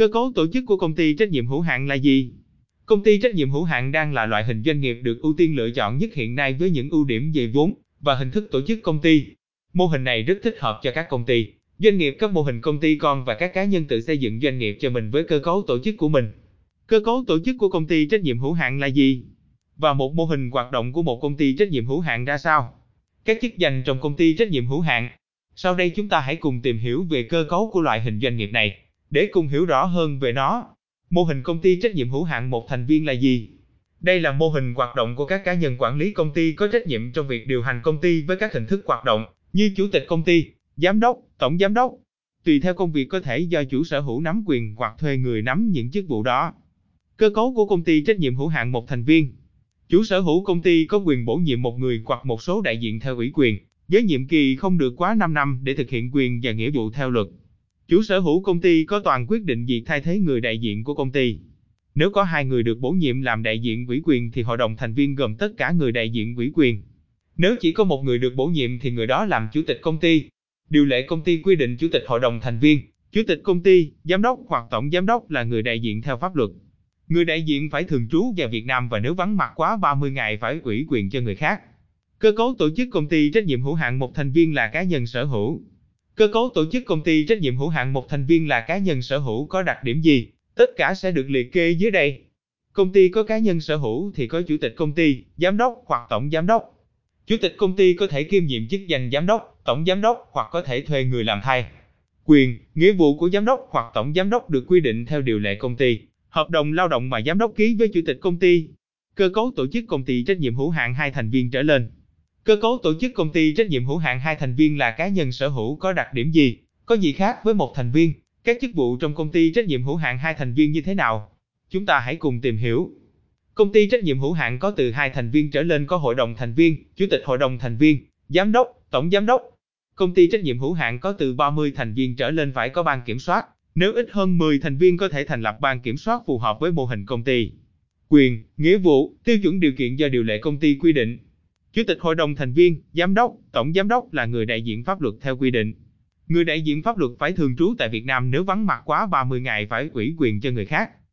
Cơ cấu tổ chức của công ty trách nhiệm hữu hạn là gì? Công ty trách nhiệm hữu hạn đang là loại hình doanh nghiệp được ưu tiên lựa chọn nhất hiện nay với những ưu điểm về vốn và hình thức tổ chức công ty. Mô hình này rất thích hợp cho các công ty, doanh nghiệp các mô hình công ty con và các cá nhân tự xây dựng doanh nghiệp cho mình với cơ cấu tổ chức của mình. Cơ cấu tổ chức của công ty trách nhiệm hữu hạn là gì? Và một mô hình hoạt động của một công ty trách nhiệm hữu hạn ra sao? Các chức danh trong công ty trách nhiệm hữu hạn. Sau đây chúng ta hãy cùng tìm hiểu về cơ cấu của loại hình doanh nghiệp này, để cùng hiểu rõ hơn về nó. Mô hình công ty trách nhiệm hữu hạn một thành viên là gì? Đây là mô hình hoạt động của các cá nhân quản lý công ty có trách nhiệm trong việc điều hành công ty với các hình thức hoạt động như chủ tịch công ty, giám đốc, tổng giám đốc. Tùy theo công việc có thể do chủ sở hữu nắm quyền hoặc thuê người nắm những chức vụ đó. Cơ cấu của công ty trách nhiệm hữu hạn một thành viên. Chủ sở hữu công ty có quyền bổ nhiệm một người hoặc một số đại diện theo ủy quyền, với nhiệm kỳ không được quá 5 năm để thực hiện quyền và nghĩa vụ theo luật. Chủ sở hữu công ty có toàn quyết định việc thay thế người đại diện của công ty. Nếu có hai người được bổ nhiệm làm đại diện ủy quyền thì hội đồng thành viên gồm tất cả người đại diện ủy quyền. Nếu chỉ có một người được bổ nhiệm thì người đó làm chủ tịch công ty. Điều lệ công ty quy định chủ tịch hội đồng thành viên, chủ tịch công ty, giám đốc hoặc tổng giám đốc là người đại diện theo pháp luật. Người đại diện phải thường trú vào Việt Nam và nếu vắng mặt quá 30 ngày phải ủy quyền cho người khác. Cơ cấu tổ chức công ty trách nhiệm hữu hạn một thành viên là cá nhân sở hữu. Cơ cấu tổ chức công ty trách nhiệm hữu hạn một thành viên là cá nhân sở hữu có đặc điểm gì? Tất cả sẽ được liệt kê dưới đây. Công ty có cá nhân sở hữu thì có chủ tịch công ty, giám đốc hoặc tổng giám đốc. Chủ tịch công ty có thể kiêm nhiệm chức danh giám đốc, tổng giám đốc hoặc có thể thuê người làm thay. Quyền, nghĩa vụ của giám đốc hoặc tổng giám đốc được quy định theo điều lệ công ty, hợp đồng lao động mà giám đốc ký với chủ tịch công ty. Cơ cấu tổ chức công ty trách nhiệm hữu hạn hai thành viên trở lên. Cơ cấu tổ chức công ty trách nhiệm hữu hạn hai thành viên là cá nhân sở hữu có đặc điểm gì, có gì khác với một thành viên? Các chức vụ trong công ty trách nhiệm hữu hạn hai thành viên như thế nào? Chúng ta hãy cùng tìm hiểu. Công ty trách nhiệm hữu hạn có từ hai thành viên trở lên có hội đồng thành viên, chủ tịch hội đồng thành viên, giám đốc, tổng giám đốc. Công ty trách nhiệm hữu hạn có từ 30 thành viên trở lên phải có ban kiểm soát. Nếu ít hơn 10 thành viên có thể thành lập ban kiểm soát phù hợp với mô hình công ty. Quyền, nghĩa vụ, tiêu chuẩn điều kiện do điều lệ công ty quy định. Chủ tịch hội đồng thành viên, giám đốc, tổng giám đốc là người đại diện pháp luật theo quy định. Người đại diện pháp luật phải thường trú tại Việt Nam nếu vắng mặt quá 30 ngày phải ủy quyền cho người khác.